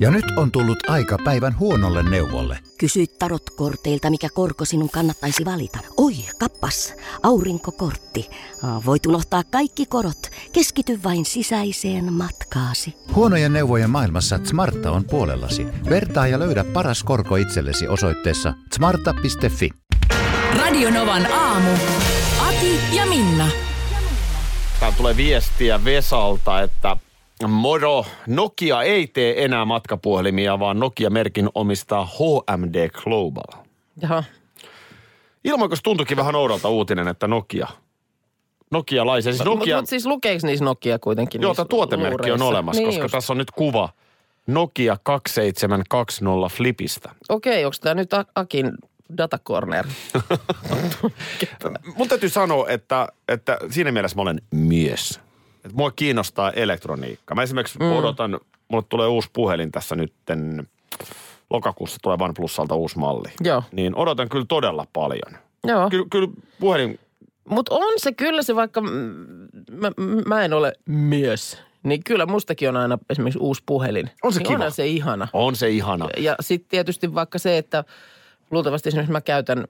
Ja nyt on tullut aika päivän huonolle neuvolle. Kysy tarotkorteilta, mikä korko sinun kannattaisi valita. Oi, kappas, aurinkokortti. Voit unohtaa kaikki korot. Keskity vain sisäiseen matkaasi. Huonojen neuvojen maailmassa Smarta on puolellasi. Vertaa ja löydä paras korko itsellesi osoitteessa smarta.fi. Radionovan aamu. Ati ja Minna. Täällä tulee viestiä Vesalta, että moro, Nokia ei tee enää matkapuhelimia, vaan Nokia-merkin omistaa HMD Global. Jaha. Ilmoikos tuntuikin vähän oudolta uutinen, että Nokia, Nokia-laisia, siis Nokia... Mutta siis lukeeko niissä Nokia kuitenkin? joo, tämä tuotemerkki on luureissa? olemassa, niin koska just. tässä on nyt kuva Nokia 2720 Flipistä. Okei, onko tämä nyt Akin datacorner? Mun täytyy sanoa, että, että siinä mielessä mä olen mies. Että mua kiinnostaa elektroniikka. Mä esimerkiksi mm. odotan, mulle tulee uusi puhelin tässä nytten, lokakuussa tulee OnePlusalta uusi malli. Joo. Niin odotan kyllä todella paljon. Joo. Kyllä, kyllä puhelin, Mutta on se kyllä se, vaikka mä, mä en ole mies, niin kyllä mustakin on aina esimerkiksi uusi puhelin. On se niin kiva. Onhan se ihana. on se ihana. Ja sitten tietysti vaikka se, että luultavasti esimerkiksi mä käytän,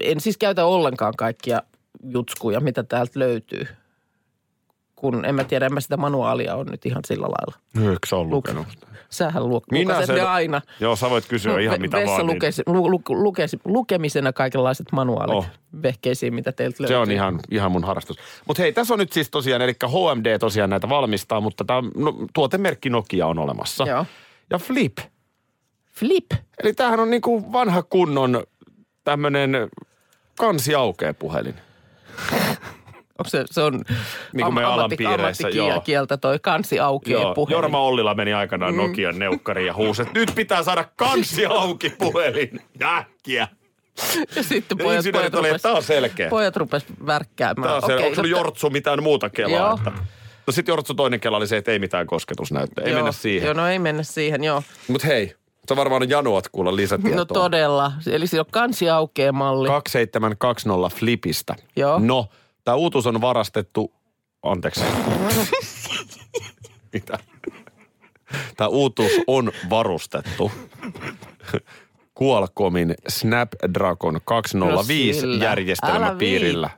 en siis käytä ollenkaan kaikkia jutskuja, mitä täältä löytyy. Kun en mä tiedä, en mä sitä manuaalia on nyt ihan sillä lailla. Eikö sä ole lukenut? Sähän lu- Minä sen- ne aina. Joo, sä voit kysyä ihan mitä Vessa vaan. Niin lukesi, lu, lu, lukesi, lukemisena kaikenlaiset manuaalit Oh. vehkeisiin, mitä teiltä löytyy. se on ihan, ihan mun harrastus. Mutta hei, tässä on nyt siis tosiaan, eli HMD tosiaan näitä valmistaa, mutta tämä no, tuotemerkki Nokia on olemassa. Joo. Ja Flip, Flip. Eli tämähän on niinku vanha kunnon tämmönen kansi aukee puhelin. Onko se, se on Niin kuin me alan piireissä, joo. kieltä toi kansi auki Joo, puhelin. Jorma Ollila meni aikanaan Nokian neukkariin ja huusi, että nyt pitää saada kansi auki puhelin. Äkkiä. Ja sitten Ja pojat, pojat, oli, rupes, on selkeä. pojat rupes värkkäämään. Tää on selkeä. Onko sulla no, Jortsu mitään muuta kelaa? Joo. Että... No sit Jortsu toinen kela oli se, että ei mitään kosketusnäyttöä. Ei joo, mennä siihen. Joo, no ei mennä siihen, joo. Mut hei, sä varmaan janoat kuulla lisätietoa. No todella. Eli siinä on kansi aukeaa malli. 2720 Flipistä. Joo. No, tämä uutuus on varastettu, anteeksi. Mitä? Tämä uutuus on varustettu Qualcommin Snapdragon 205 No järjestelmäpiirillä.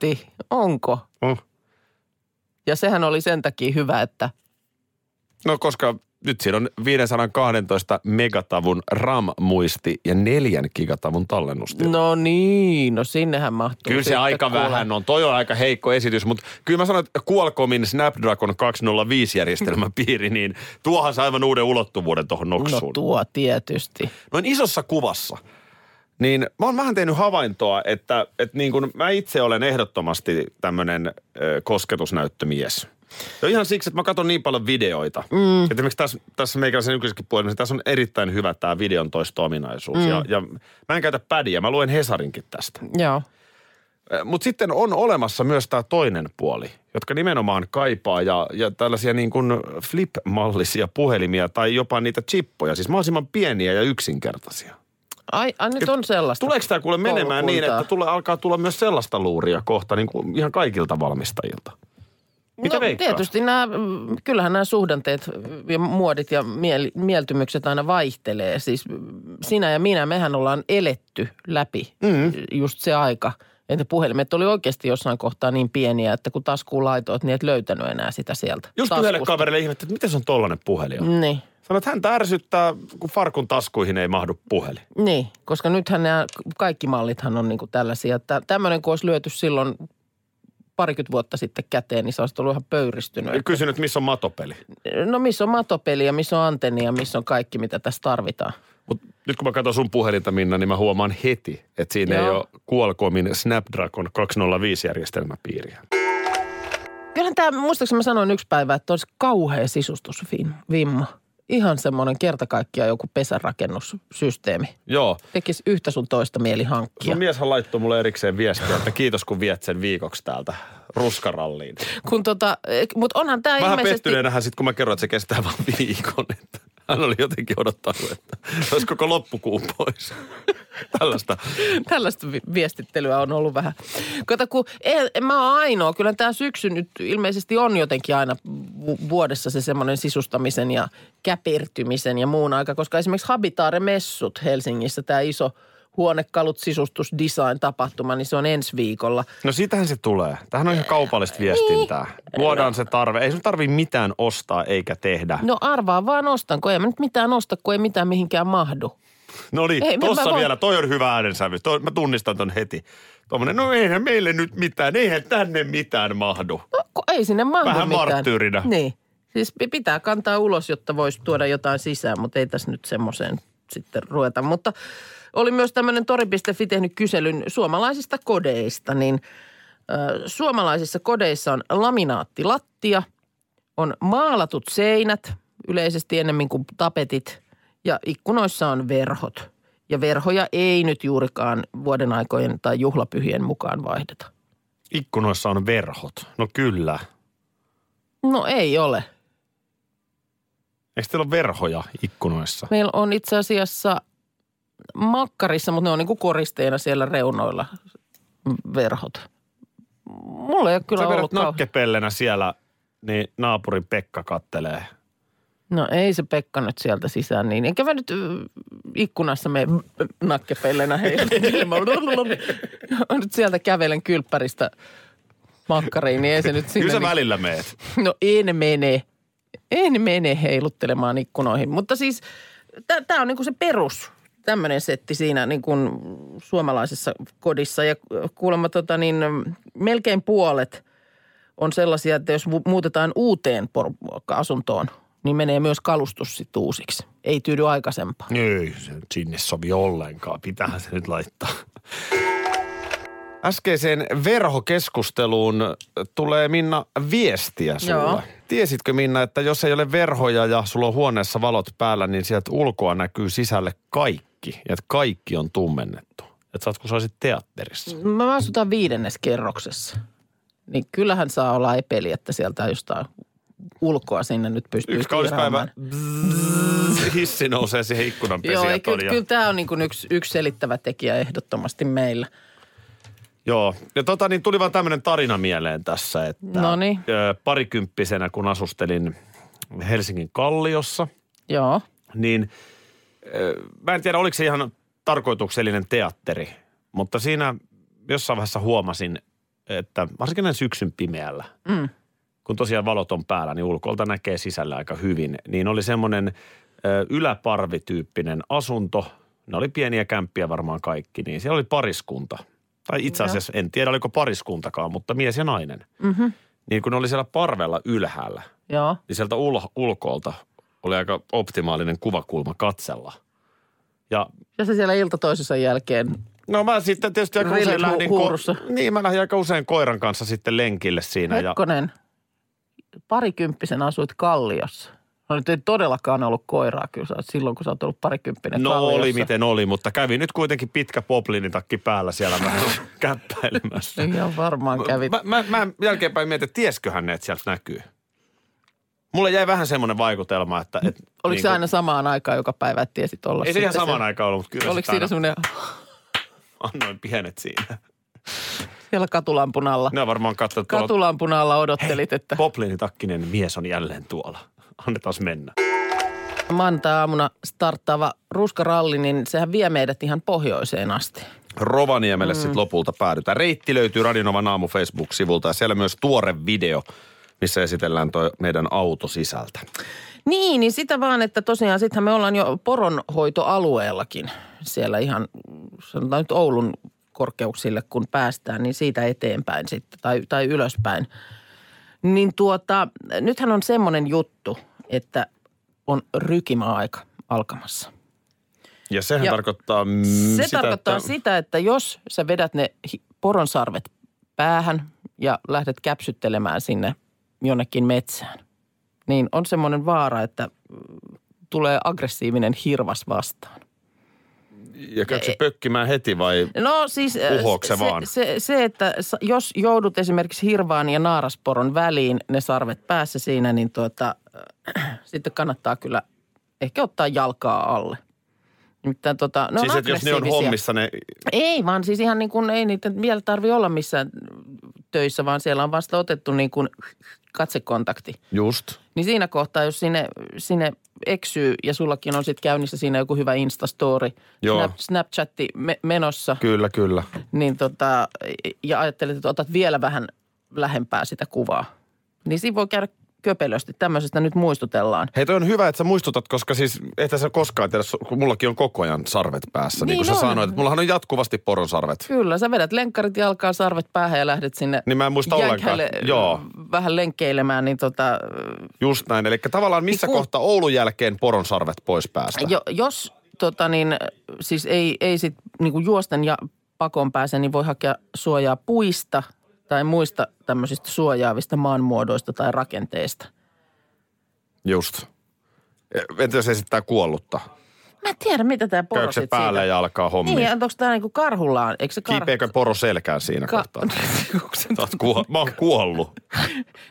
Onko? Mm. Ja sehän oli sen takia hyvä, että No koska nyt siinä on 512 megatavun RAM-muisti ja 4 gigatavun tallennustila. no niin, no sinnehän mahtuu. Kyllä se aika kuule. vähän on. Toi on aika heikko esitys, mutta kyllä mä sanon, että Qualcommin Snapdragon 205 järjestelmäpiiri, niin tuohan se aivan uuden ulottuvuuden tuohon No noksuun. tuo tietysti. Noin isossa kuvassa, niin mä oon vähän tehnyt havaintoa, että, että niin kun mä itse olen ehdottomasti tämmöinen kosketusnäyttömies. Ja ihan siksi, että mä katson niin paljon videoita. Mm. Että esimerkiksi tässä, tässä meikäläisen nykyisessäkin puhelimessa, tässä on erittäin hyvä tämä videon toisto-ominaisuus. Mm. Ja, ja mä en käytä pädiä, mä luen Hesarinkin tästä. Joo. Mutta sitten on olemassa myös tämä toinen puoli, jotka nimenomaan kaipaa ja, ja tällaisia niin kuin flip-mallisia puhelimia tai jopa niitä chippoja, siis mahdollisimman pieniä ja yksinkertaisia. Ai, ai nyt on sellaista. Tuleeko tämä kuule menemään niin, että tulee, alkaa tulla myös sellaista luuria kohta niin kuin ihan kaikilta valmistajilta? Mitä no, veikkaat? tietysti nämä, kyllähän nämä suhdanteet ja muodit ja miel, mieltymykset aina vaihtelee. Siis sinä ja minä, mehän ollaan eletty läpi mm. just se aika, että puhelimet oli oikeasti jossain kohtaa niin pieniä, että kun taskuun laitoit, niin et löytänyt enää sitä sieltä Just yhdelle kaverille ihmettä, että miten se on tollainen puhelin? Niin, Sanoit, että häntä ärsyttää, kun farkun taskuihin ei mahdu puhelin. niin, koska nythän nämä kaikki mallithan on niinku tällaisia. Että tämmöinen, kun olisi lyöty silloin parikymmentä vuotta sitten käteen, niin se olisi ollut ihan pöyristynyt. Ja Kysyn, että missä on matopeli. No missä on matopeli ja missä on antenni ja missä on kaikki, mitä tässä tarvitaan. Mutta nyt kun mä katson sun puhelinta, Minna, niin mä huomaan heti, että siinä Joo. ei ole Qualcommin Snapdragon 205 järjestelmäpiiriä. Kyllähän tämä, muistaakseni mä sanoin yksi päivä, että olisi kauhea sisustusvimma. Ihan semmoinen kerta kaikkiaan joku pesärakennussysteemi. Joo. Tekisi yhtä sun toista mieli hankkia. Sun mieshän laittoi mulle erikseen viestiä, että kiitos kun viet sen viikoksi täältä ruskaralliin. Kun tota, mutta onhan tämä Vähän ilmeisesti... pettyneenähän sitten, kun mä kerroin, että se kestää vain viikon. Että hän oli jotenkin odottanut, että olisi koko loppukuun pois. Tällaista. Tällaista vi- viestittelyä on ollut vähän. Kato, kun ei, en mä oon ainoa. Kyllä tämä syksy nyt ilmeisesti on jotenkin aina vu- vuodessa se semmoinen sisustamisen ja käpertymisen ja muun aika, koska esimerkiksi Habitaare-messut Helsingissä, tämä iso huonekalut, sisustus, design tapahtuma, niin se on ensi viikolla. No siitähän se tulee. Tähän on ihan kaupallista viestintää. Luodaan se tarve. Ei sun tarvi mitään ostaa eikä tehdä. No arvaa vaan ostan, kun ei mä nyt mitään osta, kun ei mitään mihinkään mahdu. No niin, Ei, tossa mä voin- vielä. Toi on hyvä äänensävy. Toi, mä tunnistan ton heti. Tuommoinen, no eihän meille nyt mitään, eihän tänne mitään mahdu. No, kun ei sinne mahdu Vähän mitään. marttyyrinä. Niin. Siis pi- pitää kantaa ulos, jotta voisi tuoda jotain sisään, mutta ei tässä nyt semmoiseen sitten ruveta. Mutta oli myös tämmöinen tori.fi tehnyt kyselyn suomalaisista kodeista, niin ö, suomalaisissa kodeissa on laminaattilattia, on maalatut seinät, yleisesti ennemmin kuin tapetit, ja ikkunoissa on verhot. Ja verhoja ei nyt juurikaan vuoden aikojen tai juhlapyhien mukaan vaihdeta. Ikkunoissa on verhot. No kyllä. No ei ole. Eikö teillä ole verhoja ikkunoissa? Meillä on itse asiassa makkarissa, mutta ne on niin kuin koristeena siellä reunoilla verhot. Mulla ei ole kyllä Sä ollut nakkepellenä siellä, niin naapurin Pekka kattelee. No ei se Pekka nyt sieltä sisään niin. Enkä mä nyt ikkunassa mene nakkepellenä heiluttelemaan. nyt sieltä kävelen kylppäristä makkariin, niin ei se nyt sinne. Kyllä sä niin- välillä meet. No en mene. En mene heiluttelemaan ikkunoihin. Mutta siis tämä on niinku se perus, tämmöinen setti siinä niinku suomalaisessa kodissa. Ja kuulemma tota niin, melkein puolet on sellaisia, että jos mu- muutetaan uuteen por- asuntoon, niin menee myös kalustus sitten uusiksi. Ei tyydy aikaisempaan. Ei se nyt sinne sovi ollenkaan. Pitäähän se nyt laittaa. Äskeiseen verhokeskusteluun tulee Minna viestiä sulle. Joo. Tiesitkö Minna, että jos ei ole verhoja ja sulla on huoneessa valot päällä, niin sieltä ulkoa näkyy sisälle kaikki. Ja että kaikki on tummennettu. Että kun sä olisit teatterissa. Mä asutan viidennes kerroksessa. Niin kyllähän saa olla epeli, että sieltä jostain ulkoa sinne nyt pystyy Yksi kaunis päivä bzzz, hissi nousee siihen ikkunan Joo, ei, kyllä, kyllä tämä on niin kuin yksi, yksi selittävä tekijä ehdottomasti meillä. Joo, ja tota niin tuli vaan tämmöinen tarina mieleen tässä, että Noniin. ö, parikymppisenä kun asustelin Helsingin Kalliossa, Joo, niin mä en tiedä oliko se ihan tarkoituksellinen teatteri, mutta siinä jossain vaiheessa huomasin, että varsinkin näin syksyn pimeällä, Mm. kun tosiaan valot on päällä, niin ulkolta näkee sisällä aika hyvin, niin oli semmoinen yläparvityyppinen asunto, ne oli pieniä kämppiä varmaan kaikki, niin siellä oli pariskunta. Tai itse asiassa en tiedä oliko pariskuntakaan, mutta mies ja nainen. Mhm. Niin kun ne oli siellä parvella ylhäällä, joo. niin sieltä ul- ulkoolta oli aika optimaalinen kuvakulma katsella. Ja Ja se siellä ilta toisensa jälkeen. no mä sitten tietysti aika Rillit usein lähdin, huurussa. niin mä lähdin aika usein koiran kanssa sitten lenkille siinä. Ja, Hetkonen, parikymppisen asuit Kalliossa. No nyt ei todellakaan ollut koiraa kyllä sä silloin, kun sä oot ollut parikymppinen no Kalliossa. oli miten oli, mutta kävi nyt kuitenkin pitkä poplinitakki päällä siellä vähän käppäilemässä. Ihan varmaan kävit. Mä, mä, mä jälkeenpäin mietin, että tiesköhän ne, että sieltä näkyy. Mulle jäi vähän semmoinen vaikutelma, että... Et, Oliko niin se kuin- aina samaan aikaan joka päivä, että tiesit olla Ei se ihan samaan aikaan ollut, mutta kyllä Oliko siinä aina semmoinen annoin pienet siinä. siellä katulampun alla? Ne on varmaan katsottu tuolla, Katulampun alla odottelit, että Poplinitakkinen mies on jälleen tuolla. Annetaan mennä. maanantai-aamuna starttaava ruskaralli, niin sehän vie meidät ihan pohjoiseen asti. Rovaniemelle mm. sitten lopulta päädytään. Reitti löytyy Radionovan aamu Facebook-sivulta ja siellä myös tuore video, missä esitellään toi meidän auto sisältä. Niin, niin sitä vaan, että tosiaan sittenhän me ollaan jo poronhoitoalueellakin siellä ihan, sanotaan nyt Oulun korkeuksille, kun päästään, niin siitä eteenpäin sitten tai, tai ylöspäin. Niin tuota, nythän on semmoinen juttu, että on rykimäaika alkamassa. Ja sehän Ja tarkoittaa mm, Se sitä, tarkoittaa että... sitä, että jos sä vedät ne poronsarvet päähän ja lähdet käpsyttelemään sinne jonnekin metsään, niin on semmoinen vaara, että tulee aggressiivinen hirvas vastaan. Ja käykö se pökkimään heti vai... No siis äh, se vaan? Se, se, että jos joudut esimerkiksi hirvaan ja naarasporon väliin, ne sarvet päässä siinä, niin tuota, äh, sitten kannattaa kyllä ehkä ottaa jalkaa alle. Nimittäin tota, ne siis että jos ne on hommissa ne... Ei, vaan siis ihan niin kuin ei niitä vielä tarvi olla missään töissä, vaan siellä on vasta otettu niin kuin katsekontakti. Just. Niin siinä kohtaa, jos sinne, sinne eksyy ja sullakin on sitten käynnissä siinä joku hyvä Instastory, Joo. Snap, Snapchatti me, menossa, Kyllä, kyllä. niin tota, ja ajattelet, että otat vielä vähän lähempää sitä kuvaa. Niin siinä voi käydä köpelösti. Tämmöisestä nyt muistutellaan. Hei, toi on hyvä, että sä muistutat, koska siis et sä koskaan tiedä, kun mullakin on koko ajan sarvet päässä. Niin, Niin kuin sä on. sanoit, että mullahan on jatkuvasti poronsarvet. Kyllä, sä vedät lenkkarit jalkaan, sarvet päähän ja lähdet sinne Niin mä en muista ollenkaan. Joo. vähän lenkkeilemään, niin tota, Just näin. Eli tavallaan missä Niin kun- kohta Oulun jälkeen poronsarvet pois päästä? jo, jos tota niin, siis ei, ei sit niinku juosten ja pakon pääse, niin voi hakea suojaa puista tai muista tämmöisistä suojaavista maanmuodoista tai rakenteista. Just. Entä jos esittää kuollutta? Mä en tiedä, mitä tämä poro Käykö se päälle siitä- ja alkaa hommia? Niin, onko tämä niinku karhullaan? Eikö se kar... Kiipeekö poro selkään siinä Ka- kohtaa? Sä oot kuo- mä oon kuollut.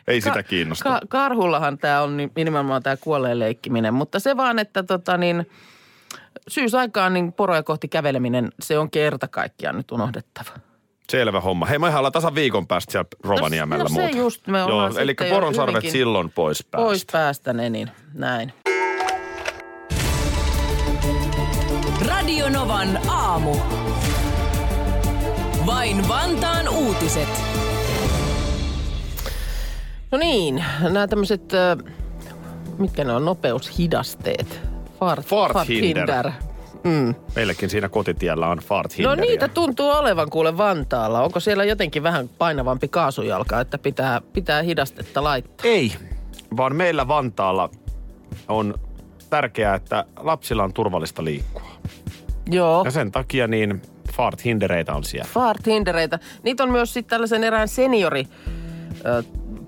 Ei sitä kiinnosta. Ka- karhullahan tämä on ni- nimenomaan tämä kuolleen leikkiminen, mutta se vaan, että tota niin, syysaikaan niin poroja kohti käveleminen, se on kerta kaikkiaan nyt unohdettava. Selvä homma. Hei, me ollaan tasan viikon päästä siellä Rovaniemellä no se muuten. just, me Joo, eli poronsarvet silloin pois päästä. Pois päästä ne, niin näin. Radio Novan aamu. Vain Vantaan uutiset. No niin, nämä tämmöiset, mitkä ne on, nopeushidasteet. Fart, Farthinder. Mm. Meilläkin siinä kotitiellä on fart No niitä tuntuu olevan kuule Vantaalla. Onko siellä jotenkin vähän painavampi kaasujalka, että pitää, pitää hidastetta laittaa? Ei, vaan meillä Vantaalla on tärkeää, että lapsilla on turvallista liikkua. Joo. Ja sen takia niin fart hindereitä on siellä. Farthindereitä. Niitä on myös sitten tällaisen erään seniori ö,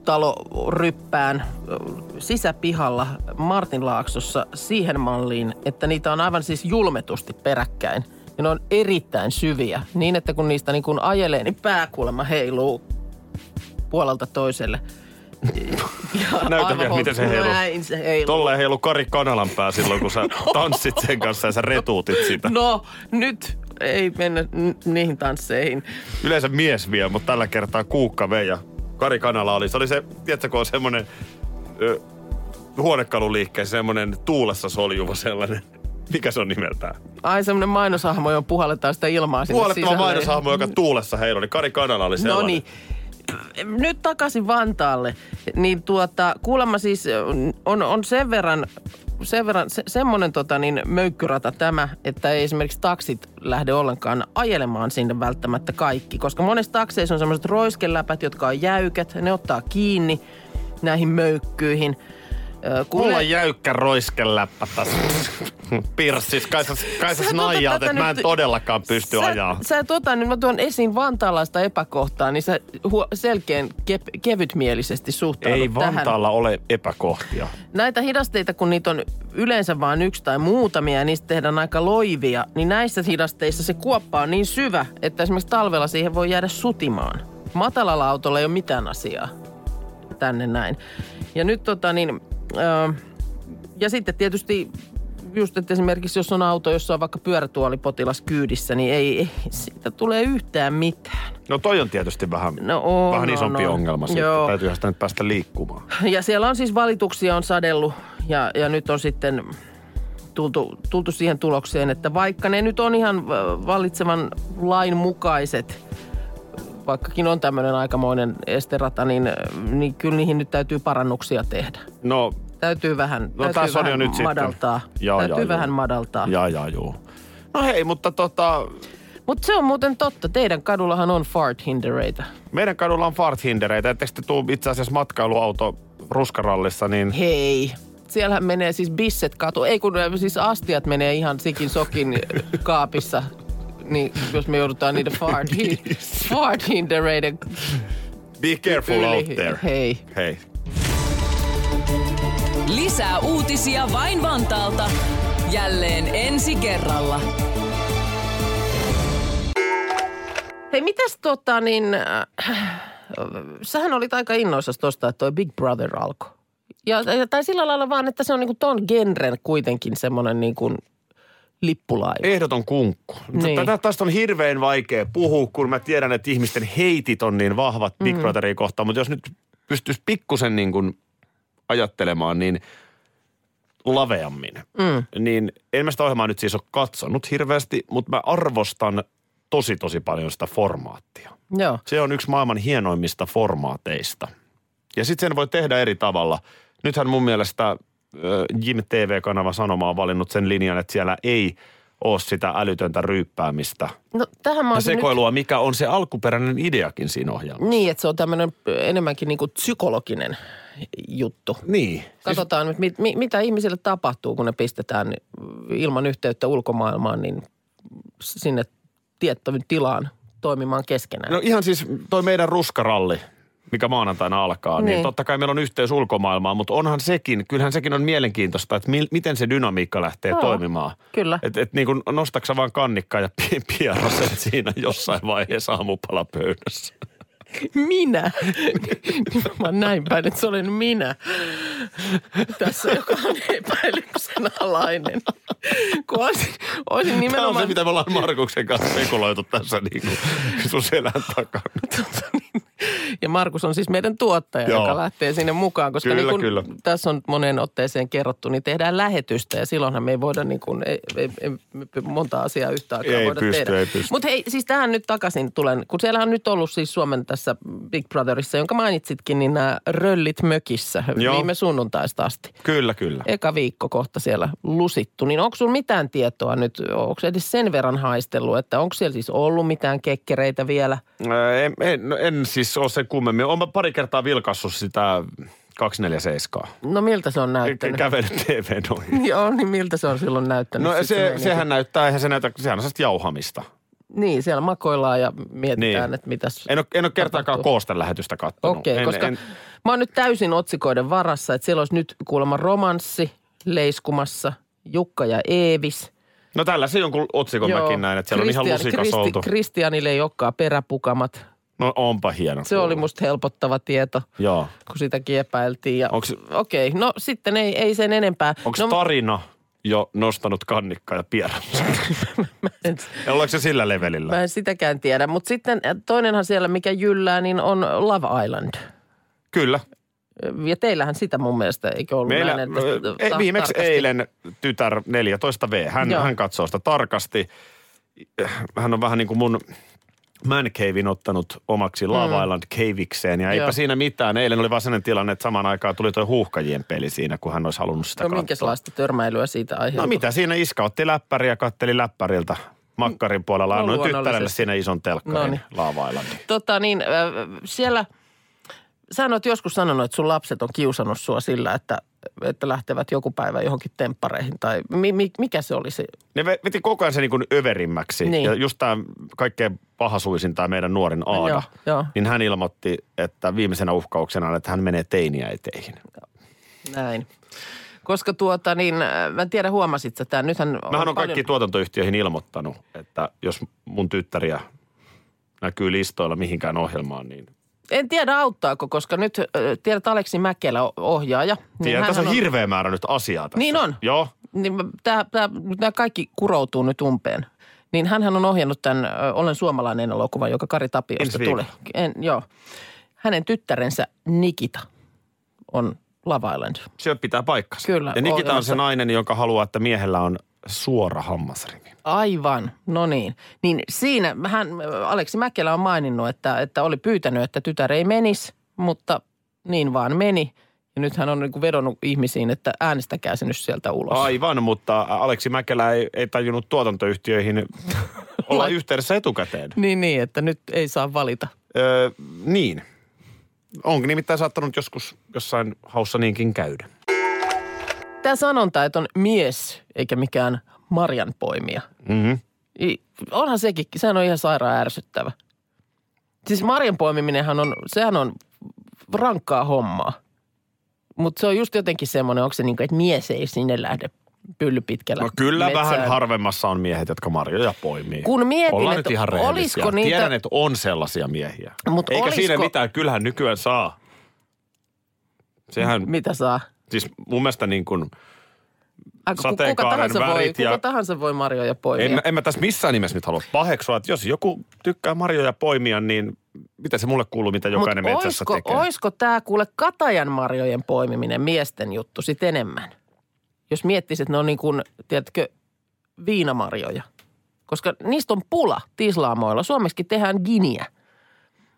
taloryppään ö, sisäpihalla Martinlaaksossa siihen malliin, että niitä on aivan siis julmetusti peräkkäin. Ja ne on erittäin syviä, niin että kun niistä niin kun ajelee, niin pääkulma heiluu puolelta toiselle. Ja Näytä vielä, miten se heiluu. Näin se heiluu. Tolleen heilu Kari Kanalan pää silloin, kun sä tanssit sen kanssa ja sä retuutit sitä. No, nyt ei mennä niihin tansseihin. Yleensä mies vie, mutta tällä kertaa Kuukka vei ja Kari Kanala oli. Se oli se, tiedätkö, kun on semmoinen ö, semmoinen tuulessa soljuva sellainen. Mikä se on nimeltään? Ai semmoinen mainoshahmo, johon puhalletaan sitä ilmaa sinne Puolettava sisälle. mainoshahmo, joka tuulessa heilui. Niin Kari Kanala oli No sellainen. niin. Nyt takaisin Vantaalle. Niin tuota, kuulemma siis on, on sen verran, sen verran se, semmoinen tota niin, möykkyrata tämä, että ei esimerkiksi taksit lähde ollenkaan ajelemaan sinne välttämättä kaikki. Koska monessa takseissa on semmoiset roiskeläpät, jotka on jäykät. Ne ottaa kiinni näihin möykkyihin. Kun Mulla on jäykkä roiskeläppä tässä pirssis. Kai sä, kai sä Sä et ota snaijaat, tätä että mä en nyt- todellakaan pysty sä, ajaa. Sä et ota, niin mä tuon esiin vantaalaista epäkohtaa, niin sä huo, selkeän kep, kevytmielisesti suhtaudut Ei tähän. Vantaalla ole epäkohtia. Näitä hidasteita, kun niitä on yleensä vain yksi tai muutamia ja niistä tehdään aika loivia, niin näissä hidasteissa se kuoppa on niin syvä, että esimerkiksi talvella siihen voi jäädä sutimaan. Matalalla autolla ei ole mitään asiaa tänne näin. Ja nyt tota niin, ja sitten tietysti just, että esimerkiksi jos on auto, jossa on vaikka pyörätuolipotilas kyydissä, niin ei, ei siitä tulee yhtään mitään. No toi on tietysti vähän, No on, vähän on, isompi on. ongelma. Joo. Täytyyhän sitä nyt päästä liikkumaan. Ja siellä on siis valituksia on sadellut ja, ja nyt on sitten tultu, tultu siihen tulokseen, että vaikka ne nyt on ihan vallitsevan lain mukaiset, vaikkakin on tämmöinen aikamoinen esterata, niin, niin kyllä niihin nyt täytyy parannuksia tehdä. No, Täytyy vähän, no täytyy tässä on vähän jo nyt sitten. madaltaa. Jaa, täytyy jaa, vähän juu. madaltaa. Jaa, jaa, juu. No hei, mutta tota, Mutta se on muuten totta. Teidän kadullahan on fart hindereitä. meidän kadulla on farthindereitä. Etteikö te tuu itse asiassa matkailuauto ruskarallissa, niin Hei. Siellähän menee siis bisset katu. Ei kun äh, siis astiat menee ihan sikin sokin kaapissa. Niin jos me joudutaan niiden fart, hi- fart hindereiden be careful yli. out there. Hei. Hei. Lisää uutisia vain Vantaalta. Jälleen ensi kerralla. Hei, mitäs tota niin, äh, sähän olit aika innoissasi tosta, että toi Big Brother alkoi. Ja, ja- tai sillä lailla vaan, että se on niinku ton genren kuitenkin semmoinen niinku lippulaiva. Ehdoton kunkku. Niin. Tätä tästä on hirveän vaikea puhua, kun mä tiedän, että ihmisten heitit on niin vahvat Big Brotheria kohtaan. Mutta jos nyt pystyisi pikkusen niin kuin ajattelemaan niin laveammin, mm. niin en mä sitä ohjelmaa nyt siis ole katsonut hirveästi, mutta mä arvostan tosi tosi paljon sitä formaattia. Joo. Se on yksi maailman hienoimmista formaateista. Ja sitten sen voi tehdä eri tavalla. Nythän mun mielestä Jim TV-kanava Sanoma on valinnut sen linjan, että siellä ei ole sitä älytöntä ryyppäämistä No tähän mä ja olisin nyt... sekoilua, mikä on se alkuperäinen ideakin siinä ohjelmassa. Niin, että se on tämmöinen enemmänkin niin kuin psykologinen juttu. Niin. Siis, Katsotaan nyt, mit, mi, mitä ihmisille tapahtuu, kun ne pistetään ilman yhteyttä ulkomaailmaan, niin sinne tiettävyn tilaan toimimaan keskenään. no ihan siis toi meidän ruskaralli, mikä maanantaina alkaa, niin. niin totta kai meillä on yhteys ulkomaailmaan, mutta onhan sekin, kyllähän sekin on mielenkiintoista, että mi, miten se dynamiikka lähtee Joo, toimimaan. kyllä. Että et niin kuin nostaksa vaan kannikkaa ja pi- pieraset siinä jossain vaiheessa aamupalapöydässä. Minä. Nimenomaan näin päin, että se olen minä. Tässä, joka on epäilyksen alainen. Kun olisin, olisin Tämä on nimenomaan... se, mitä me ollaan Markuksen kanssa spekuloitu tässä niin kuin sun selän takana. Tota niin. Ja Markus on siis meidän tuottaja, Joo. Joka lähtee sinne mukaan, koska Kyllä, niin kun kyllä. tässä on moneen otteeseen kerrottu, niin tehdään lähetystä ja silloinhan me ei voida niin kuin, ei, ei, ei, monta asiaa yhtä aikaa Ei voida pysty, tehdä. ei pysty. Mutta hei, siis tähän nyt takaisin tulen, kun siellä on nyt ollut siis Suomen tässä Big Brotherissa, jonka mainitsitkin, niin nämä röllit mökissä Joo. viime sunnuntaista asti. Kyllä, kyllä. Eka viikko kohta siellä lusittu, niin onko sulla mitään tietoa nyt, onko edes sen verran haistellut, että onko siellä siis ollut mitään kekkereitä vielä? Ää, En, en, no en siis ole sen kummemmin. Olen pari kertaa vilkassut sitä 247. No miltä se on näyttänyt? Kävellyt TV. Joo, niin miltä se on silloin näyttänyt? No se, meininki? sehän näyttää, eihän se näytä, sehän on jauhamista. Niin, siellä makoillaan ja mietitään, Niin. että mitäs... En ole, en ole kertaakaan tapahtuu. koostelähetystä katsonut. Okei, en, koska en, mä oon nyt täysin otsikoiden varassa, että siellä olisi nyt kuulemma romanssi leiskumassa, Jukka ja Eevis. no tällä se jonkun otsikon mäkin näin, että siellä on ihan lusikas Kristi, oltu. Kristianille ei olekaan peräpukamat. No onpa hieno. Se oli musta helpottava tieto, Joo. kun sitäkin epäiltiin. Ja, Onks- Okei, no sitten ei, ei sen enempää. Onko no, tarina jo nostanut kannikkaa ja pierannut? en, Ollaanko se sillä levelillä? mä en sitäkään tiedä. Mutta sitten äh, toinenhan siellä, mikä jyllää, niin on Love Island. Kyllä. Ja teillähän sitä mun mielestä, eikö ollut Meillä, näin? Että ei, ta- viimeksi tarkasti- eilen tytär 14V, hän, Joo. hän katsoo sitä tarkasti. Hän on vähän niin kuin mun man cavein ottanut omaksi Love Island cavikseen. Ja eipä Mm. Joo. siinä mitään. Eilen oli vaan sellainen tilanne, että samaan aikaan tuli tuo huuhkajien peli siinä, kun hän olisi halunnut sitä No katsoa. minkälaista törmäilyä siitä aiheutui? No mitä siinä Iska otti läppäriä ja katteli läppäriltä makkarin puolella. No Annoin tyttärelle luonnollisesti. siinä ison telkkarin Noniin. Love Islandin. Tota niin, äh, siellä, sä oot joskus sanonut, että sun lapset on kiusannut sua sillä, että, että lähtevät joku päivä johonkin temppareihin. Tai mi, mi, mikä se oli se? Ne ve- veti koko ajan se niin kuin överimmäksi. Niin. Ja just tämä kaikkein pahasuisin tämä meidän nuorin Aada, Joo, joo. niin hän ilmoitti, että viimeisenä uhkauksena, että hän menee teiniä eteihin. Näin. Koska tuota niin, äh, mä en tiedä huomasit sä tämän. Nythän Mähän on paljon- kaikki tuotantoyhtiöihin ilmoittanut, että jos mun tyttäriä näkyy listoilla mihinkään ohjelmaan, niin En tiedä auttaako, koska nyt äh, tiedät Aleksi Mäkelä ohjaaja. Niin tiedän, tässä on hirveä määrä nyt asiaa tässä. Niin on. Joo. Niin tämä, nämä kaikki kuroutuu nyt umpeen. Niin hän on ohjannut tämän Olen suomalainen elokuvan, joka Kari Tapiosta tuli. En, joo. Hänen tyttärensä Nikita on Love Island. Se pitää paikkansa. Kyllä, Ja Nikita on se nainen, joka haluaa, että miehellä on suora hammasrivi. Aivan, no niin. Niin siinä hän, Aleksi Mäkelä on maininnut, että, että oli pyytänyt, että tytär ei menisi, mutta niin vaan meni. Ja nyt hän on niin vedonnut ihmisiin, että äänestäkää se nyt sieltä ulos. Aivan, mutta Aleksi Mäkelä ei, ei tajunnut tuotantoyhtiöihin olla yhteydessä etukäteen. Niin, niin, että nyt ei saa valita. Öö, niin. Onkin nimittäin saattanut joskus jossain haussa niinkin käydä. Tämä sanonta, että on mies eikä mikään marjanpoimija. Mm-hmm. I- Onhan sekin, sehän on ihan sairaan ärsyttävä. Siis marjan poimiminenhan on, sehän on rankkaa hommaa. Mutta se on just jotenkin semmoinen, onko se niin kuin, että mies ei sinne lähde pylly pitkällä No kyllä metsään. vähän harvemmassa on miehet, jotka marjoja poimii. Kun mietin, Ollaan että nyt ihan olisiko niitä- Tiedän, että on sellaisia miehiä. Mut Eikä olisiko- siinä mitään, kyllähän nykyään saa. Sehän, Mitä saa? Siis mun mielestä niin kuin Ai, ku- kuka, sateenkaaren tahansa voi, värit ja- kuka tahansa voi marjoja poimia. En, en mä tässä missään nimessä nyt halua paheksua, että jos joku tykkää marjoja poimia, niin mitä se mulle kuuluu, mitä jokainen Mut metsässä oisko, tekee? oisko tämä kuule katajan marjojen poimiminen miesten juttu sit enemmän? Jos miettisit, että ne on niin kuin, tiedätkö, viinamarjoja. Koska niistä on pula tislaamoilla. Suomessakin tehdään giniä.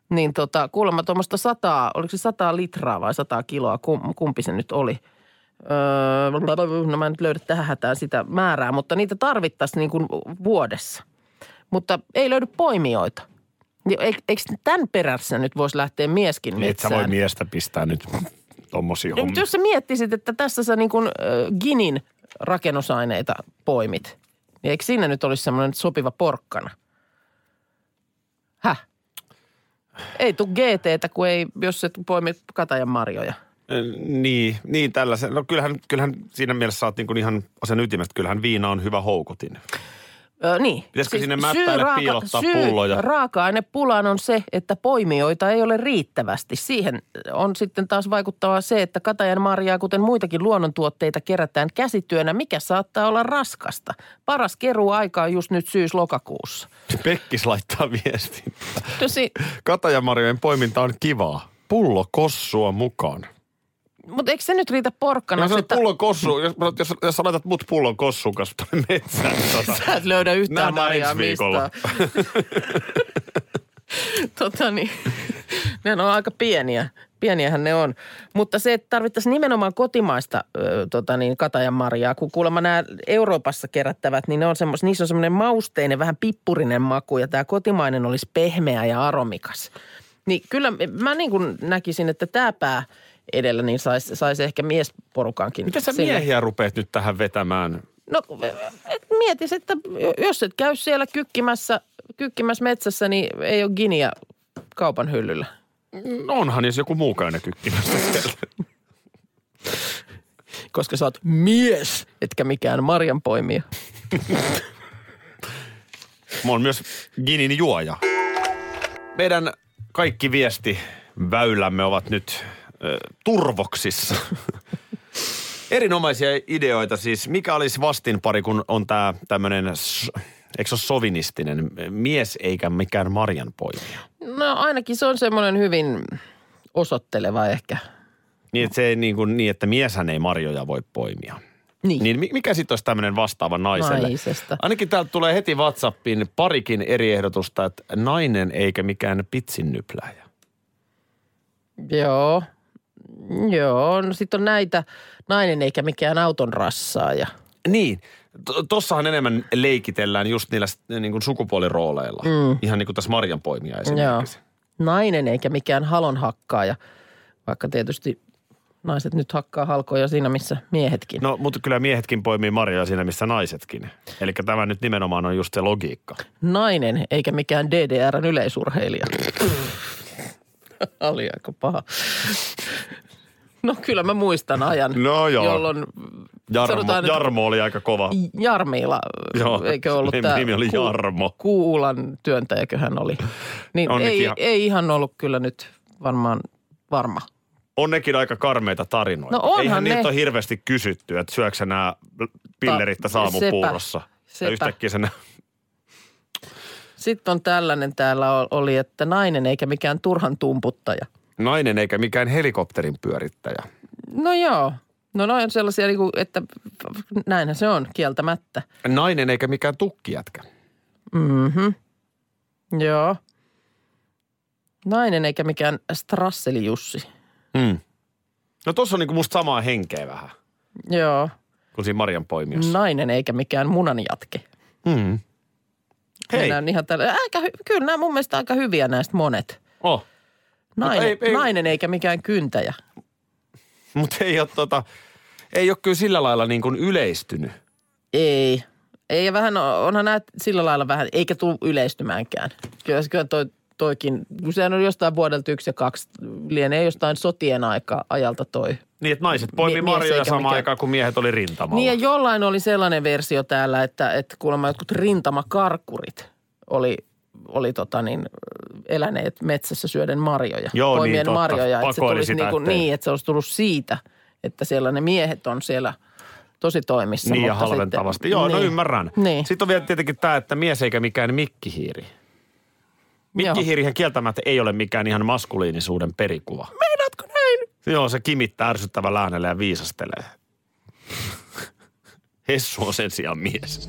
Niin tota, kuulemma tuommoista sataa, oliko se sataa litraa vai sataa kiloa, kum, kumpi se nyt oli. Öö, no mä en nyt löydä tähän hätään sitä määrää, mutta niitä tarvittaisiin niin kuin vuodessa. Mutta ei löydy poimijoita. Eik- Eikö tämän perässä nyt voisi lähteä mieskin Niin et sä voi metsään? miestä pistää nyt tommosia mutta hommia. jos sä miettisit, että tässä sä niin kuin, äh, Ginin rakennusaineita poimit, niin eikö siinä nyt olisi semmoinen sopiva porkkana? Häh? Ei tuu GTtä, kun ei, jos et poimi katajan marjoja. Niin, niin tällaisen. No kyllähän, kyllähän siinä mielessä saat niin kuin ihan asian ytimestä. Kyllähän viina on hyvä houkutin. Ö, niin. Pitäisikö sinne mättäille piilottaa syy pulloja? raaka-ainepulaan on se, että poimijoita ei ole riittävästi. Siihen on sitten taas vaikuttavaa se, että katajan marjaa, kuten muitakin luonnontuotteita, kerätään käsityönä, mikä saattaa olla raskasta. Paras keruaika on just nyt syys-lokakuussa. Pekkis laittaa viestin. No si- Katajamarjojen poiminta on kivaa. Pullo kossua mukaan. Mutta eikö se nyt riitä porkkana? On että pullon kossu, jos, jos, jos laitat mut pullon kossun kanssa tuonne metsään. niin Tota, sä et löydä yhtään marjaa mistään. tota niin, ne on aika pieniä. Pieniähän ne on. Mutta se, että tarvittaisiin nimenomaan kotimaista ö, tota niin, katajan marjaa, kun kuulemma nämä Euroopassa kerättävät, niin ne on semmos, niissä on semmoinen mausteinen, vähän pippurinen maku ja tämä kotimainen olisi pehmeä ja aromikas. Niin kyllä mä niin kuin näkisin, että tämä pää edellä niin saisi sais ehkä miesporukankin. Mitä sä sinne. miehiä rupeat nyt tähän vetämään? No et mietis, että jos et käy siellä kykkimässä, kykkimässä metsässä, niin ei ole giniä kaupan hyllyllä. No onhan, jos joku muu käy kykkimässä siellä. Koska sä oot mies, etkä mikään marjanpoimija. Mä oon myös Ginin juoja. Meidän kaikki viesti väylämme ovat nyt ö, turvoksissa. Erinomaisia ideoita siis. Mikä olisi vastinpari, kun on tämä tämmöinen, eikö se ole sovinistinen, mies eikä mikään marjanpoimija? No ainakin se on semmoinen hyvin osoitteleva ehkä. Niin, että se ei niin, kuin, niin, että mieshän ei marjoja voi poimia. Niin. Niin mi- mikä sitten olisi tämmöinen vastaava naiselle? Naisesta. Ainakin täältä tulee heti WhatsAppiin parikin eri ehdotusta, että nainen eikä mikään pitsinnypläjä. Joo. Joo, no sitten on näitä nainen eikä mikään auton rassaaja. Niin. To- Tossahan enemmän leikitellään just niillä niin kuin sukupuolirooleilla. Mm. Ihan niin kuin tässä marjanpoimija Joo. esimerkiksi. Nainen eikä mikään halonhakkaaja, vaikka tietysti naiset nyt hakkaa halkoja siinä, missä miehetkin. No, mutta kyllä miehetkin poimii marjoja siinä, missä naisetkin. Eli tämä nyt nimenomaan on just se logiikka. nainen eikä mikään DDRn yleisurheilija. Oli aika paha. No kyllä mä muistan ajan, No joo. jolloin Jarmo, sanotaan, Jarmo oli aika kova. Jarmila, Joo, eikö ollut sen tämä nimi oli Jarmo. Kuulan työntäjäkö hän oli. Niin On ei, ihan- ei ihan ollut kyllä nyt varmaan varma. On nekin aika karmeita tarinoita. No onhan Eihän ne. niitä ole hirveästi kysytty, että syöksä nämä pillerit tässä aamupuurossa. sepä, Ja yhtäkkiä se nä- Sitten on tällainen täällä oli, että nainen eikä mikään turhan tumputtaja. Nainen eikä mikään helikopterin pyörittäjä. No joo. No noin on sellaisia, niin kuin, että näinhän se on kieltämättä. Nainen eikä mikään tukkijätkä. Mhm. Joo. Nainen eikä mikään strasseli Jussi. Mm. No tossa on niinku musta samaa henkeä vähän Joo. kuin siinä Marjan poimijossa. Nainen eikä mikään munanjatke. Mm. Hei, Mennään ihan tällä. Aika, hy- kyllä nämä mun mielestä aika hyviä näistä monet. oh. Nainen, ei- ei- nainen eikä mikään kyntäjä. mutta ei ole tota, ei ole kyllä sillä lailla niin kuin yleistynyt. Ei. Ei ja vähän, onhan nämä sillä lailla vähän, eikä tule yleistymäänkään. Kyllä, kyllä toi, toikin, sehän on jostain vuodelta yksi ja kaksi, lienee jostain sotien aika ajalta toi. Niin, että naiset poimi marjoja samaan mikään- aikaan, kun miehet oli rintamalla. Niin ja jollain oli sellainen versio täällä, että, että kuulemma jotkut rintamakarkkurit oli, oli tota niin, eläneet metsässä syöden marjoja. Joo, niin poimien totta. marjoja. Että se tulisi sitä, niin, kuin, ettei- niin, että se olisi tullut siitä, että siellä ne miehet on siellä tosi toimissa. Niin ja mutta halventavasti. sitten- Joo, no niin. ymmärrän. Niin. Sitten on vielä tietenkin tämä, että mies eikä mikään mikkihiiri. Mikkihiirihän kieltämättä ei ole mikään ihan maskuliinisuuden perikuva. Meinaatko näin? Joo, se kimittää ärsyttävällä äänellä ja viisastelee. Hessu on sen sijaan mies.